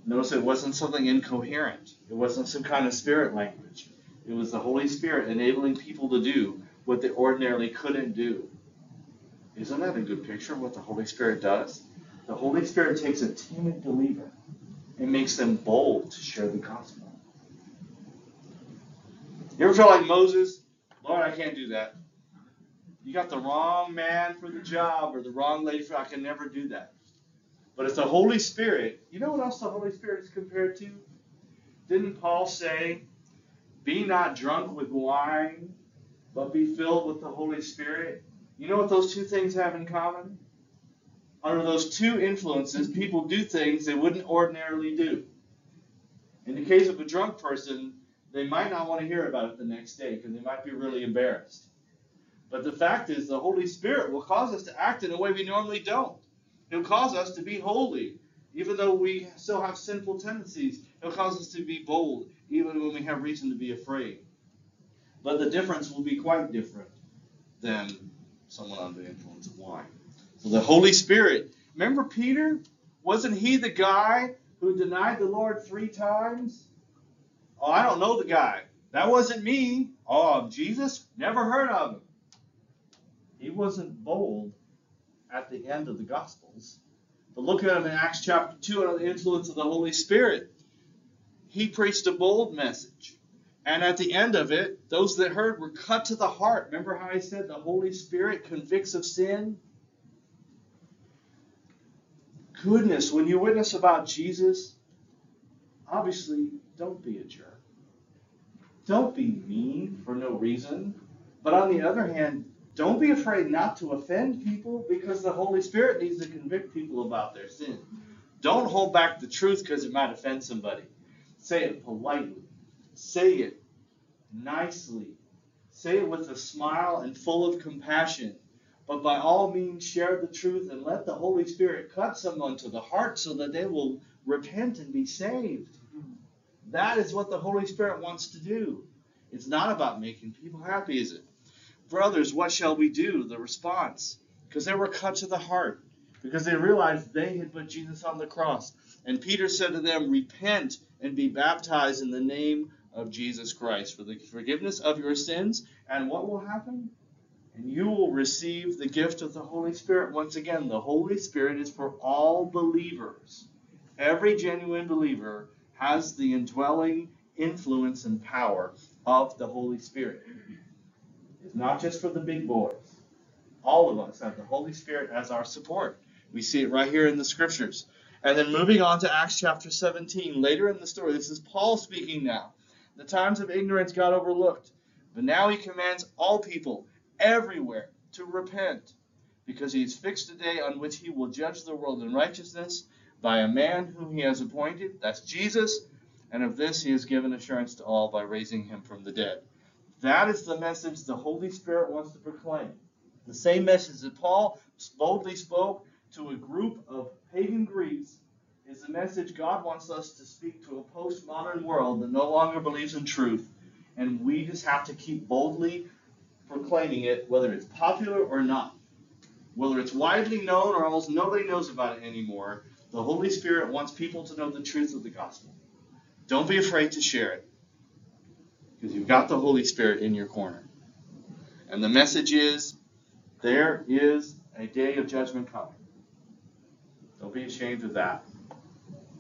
Notice it wasn't something incoherent. It wasn't some kind of spirit language. It was the Holy Spirit enabling people to do what they ordinarily couldn't do. Isn't that a good picture of what the Holy Spirit does? The Holy Spirit takes a timid believer and makes them bold to share the gospel. You ever feel like Moses? Lord, I can't do that. You got the wrong man for the job or the wrong lady for I can never do that. But it's the Holy Spirit. You know what else the Holy Spirit is compared to? Didn't Paul say, Be not drunk with wine, but be filled with the Holy Spirit? You know what those two things have in common? Under those two influences, people do things they wouldn't ordinarily do. In the case of a drunk person, they might not want to hear about it the next day because they might be really embarrassed. But the fact is, the Holy Spirit will cause us to act in a way we normally don't. He'll cause us to be holy, even though we still have sinful tendencies. He'll cause us to be bold, even when we have reason to be afraid. But the difference will be quite different than someone under the influence of wine. So the Holy Spirit, remember Peter? Wasn't he the guy who denied the Lord three times? Oh, I don't know the guy. That wasn't me. Oh, Jesus? Never heard of him. He wasn't bold at the end of the Gospels. But look at him in Acts chapter 2 under the influence of the Holy Spirit. He preached a bold message. And at the end of it, those that heard were cut to the heart. Remember how I said the Holy Spirit convicts of sin? Goodness, when you witness about Jesus, obviously don't be a jerk. Don't be mean for no reason. But on the other hand, don't be afraid not to offend people because the Holy Spirit needs to convict people about their sin. Don't hold back the truth because it might offend somebody. Say it politely. Say it nicely. Say it with a smile and full of compassion. But by all means, share the truth and let the Holy Spirit cut someone to the heart so that they will repent and be saved. That is what the Holy Spirit wants to do. It's not about making people happy, is it? Brothers, what shall we do? The response. Because they were cut to the heart. Because they realized they had put Jesus on the cross. And Peter said to them, Repent and be baptized in the name of Jesus Christ for the forgiveness of your sins. And what will happen? And you will receive the gift of the Holy Spirit. Once again, the Holy Spirit is for all believers. Every genuine believer has the indwelling influence and power of the Holy Spirit. Not just for the big boys. All of us have the Holy Spirit as our support. We see it right here in the scriptures. And then moving on to Acts chapter 17, later in the story, this is Paul speaking now. The times of ignorance got overlooked, but now he commands all people everywhere to repent, because he has fixed a day on which he will judge the world in righteousness by a man whom he has appointed. That's Jesus. And of this he has given assurance to all by raising him from the dead. That is the message the Holy Spirit wants to proclaim. The same message that Paul boldly spoke to a group of pagan Greeks is the message God wants us to speak to a postmodern world that no longer believes in truth. And we just have to keep boldly proclaiming it, whether it's popular or not. Whether it's widely known or almost nobody knows about it anymore, the Holy Spirit wants people to know the truth of the gospel. Don't be afraid to share it because you've got the Holy Spirit in your corner. And the message is there is a day of judgment coming. Don't be ashamed of that.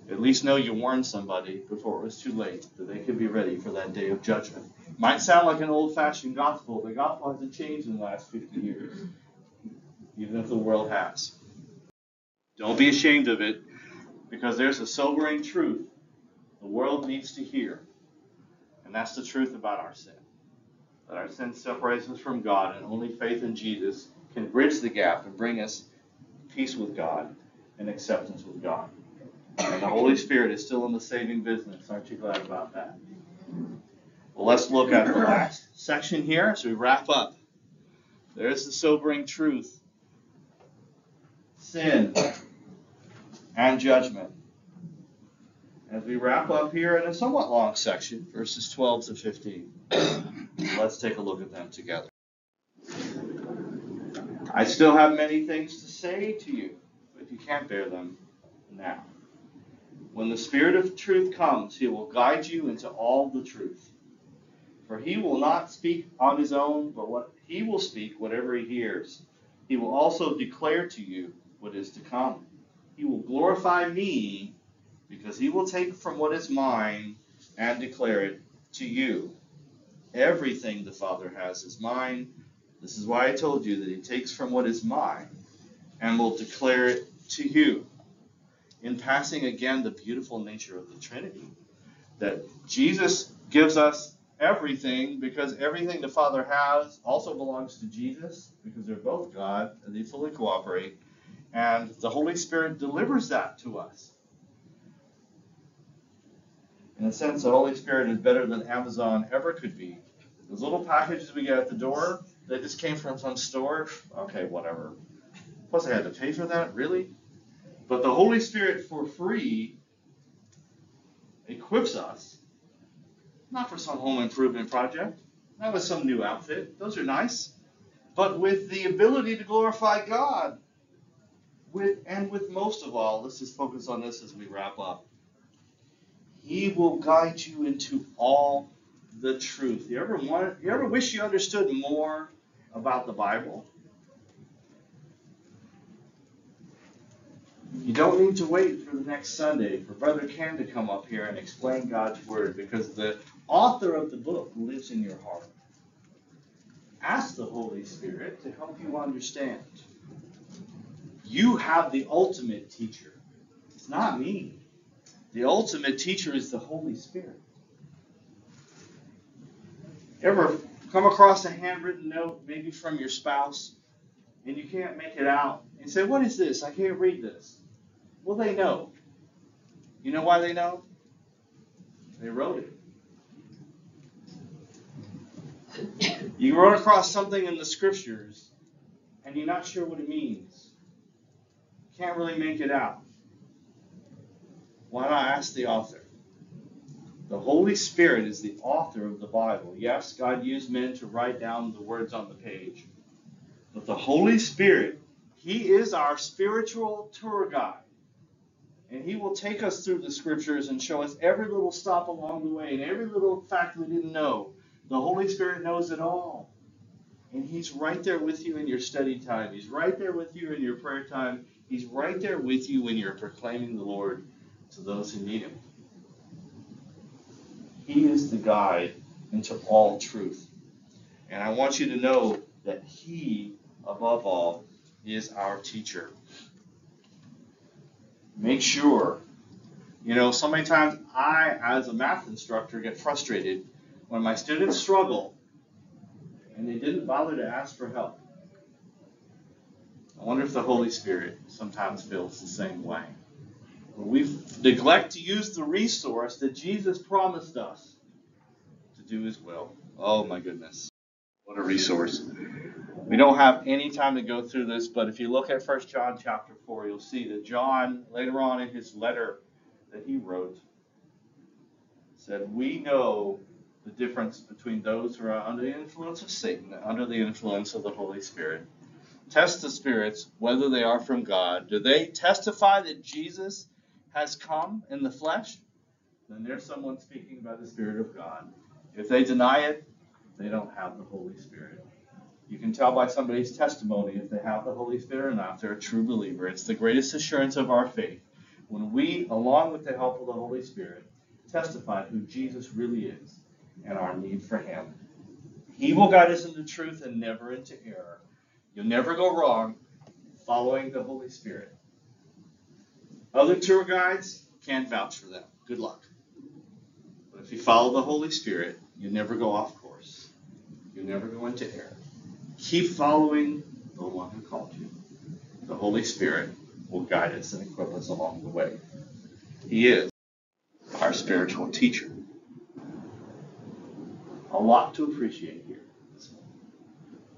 At least know you warned somebody before it was too late that they could be ready for that day of judgment. Might sound like an old fashioned gospel, but gospel hasn't changed in the last 50 years, even if the world has. Don't be ashamed of it, because there's a sobering truth the world needs to hear. And that's the truth about our sin. That our sin separates us from God, and only faith in Jesus can bridge the gap and bring us peace with God and acceptance with God. And the Holy Spirit is still in the saving business. Aren't you glad about that? Well, let's look at the last section here as we wrap up. There's the sobering truth sin and judgment. As we wrap up here in a somewhat long section, verses 12 to 15, let's take a look at them together. I still have many things to say to you, but if you can't bear them now. When the Spirit of truth comes, he will guide you into all the truth. For he will not speak on his own, but what he will speak whatever he hears. He will also declare to you what is to come. He will glorify me, because he will take from what is mine and declare it to you. Everything the Father has is mine. This is why I told you that he takes from what is mine and will declare it to you. In passing again the beautiful nature of the Trinity, that Jesus gives us everything because everything the Father has also belongs to Jesus because they're both God and they fully cooperate. And the Holy Spirit delivers that to us. In a sense, the Holy Spirit is better than Amazon ever could be. Those little packages we get at the door, they just came from some store. Okay, whatever. Plus, I had to pay for that? Really? But the Holy Spirit, for free, equips us, not for some home improvement project, not with some new outfit. Those are nice. But with the ability to glorify God. With and with most of all, let's just focus on this as we wrap up. He will guide you into all the truth. You ever want you ever wish you understood more about the Bible? You don't need to wait for the next Sunday for Brother Ken to come up here and explain God's Word because the author of the book lives in your heart. Ask the Holy Spirit to help you understand. You have the ultimate teacher. It's not me. The ultimate teacher is the Holy Spirit. Ever come across a handwritten note, maybe from your spouse, and you can't make it out? And say, What is this? I can't read this. Well, they know. You know why they know? They wrote it. You run across something in the scriptures and you're not sure what it means. Can't really make it out. Why not ask the author? The Holy Spirit is the author of the Bible. Yes, God used men to write down the words on the page. But the Holy Spirit, He is our spiritual tour guide. And He will take us through the scriptures and show us every little stop along the way and every little fact we didn't know. The Holy Spirit knows it all. And He's right there with you in your study time. He's right there with you in your prayer time. He's right there with you when you're proclaiming the Lord to those who need Him. He is the guide into all truth. And I want you to know that He, above all, is our teacher. Make sure, you know, so many times I, as a math instructor, get frustrated when my students struggle and they didn't bother to ask for help. I wonder if the Holy Spirit sometimes feels the same way. We neglect to use the resource that Jesus promised us to do His will. Oh my goodness. What a resource. We don't have any time to go through this, but if you look at 1 John chapter 4, you'll see that John, later on in his letter that he wrote, said, We know the difference between those who are under the influence of Satan and under the influence of the Holy Spirit. Test the spirits whether they are from God. Do they testify that Jesus has come in the flesh? Then there's someone speaking by the Spirit of God. If they deny it, they don't have the Holy Spirit. You can tell by somebody's testimony if they have the Holy Spirit or not. They're a true believer. It's the greatest assurance of our faith. when we, along with the help of the Holy Spirit, testify who Jesus really is and our need for Him. He will guide us into truth and never into error. You'll never go wrong following the Holy Spirit. Other tour guides can't vouch for them. Good luck. But if you follow the Holy Spirit, you never go off course. You never go into error. Keep following the one who called you. The Holy Spirit will guide us and equip us along the way. He is our spiritual teacher. A lot to appreciate here.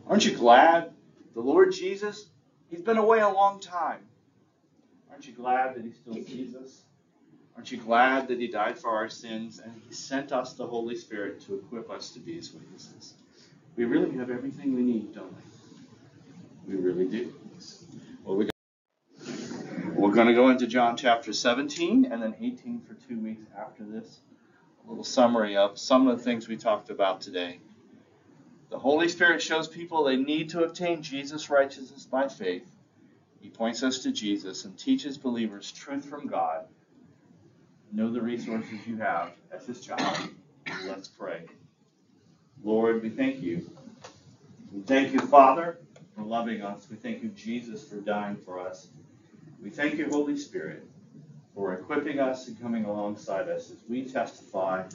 Aren't you glad the Lord Jesus, He's been away a long time. Aren't you glad that He still sees us? Aren't you glad that He died for our sins and He sent us the Holy Spirit to equip us to be His witnesses? We really have everything we need, don't we? We really do. Well, we we're going to go into John chapter 17 and then 18 for two weeks after this. A little summary of some of the things we talked about today. The Holy Spirit shows people they need to obtain Jesus' righteousness by faith. He points us to Jesus and teaches believers truth from God. Know the resources you have as His child. Let's pray. Lord, we thank you. We thank you, Father, for loving us. We thank you, Jesus, for dying for us. We thank you, Holy Spirit, for equipping us and coming alongside us as we testify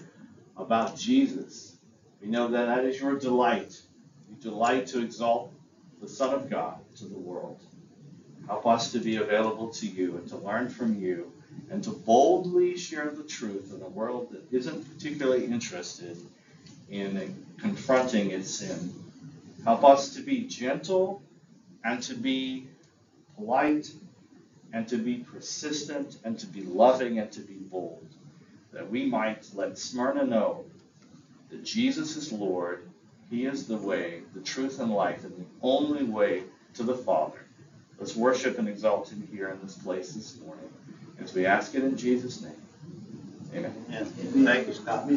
about Jesus. We know that that is your delight. You delight to exalt the Son of God to the world. Help us to be available to you and to learn from you and to boldly share the truth in a world that isn't particularly interested in confronting its sin. Help us to be gentle and to be polite and to be persistent and to be loving and to be bold, that we might let Smyrna know that Jesus is Lord, He is the way, the truth, and life, and the only way to the Father. Let's worship and exalt Him here in this place this morning as we ask it in Jesus' name. Amen.
Thank you, Scott.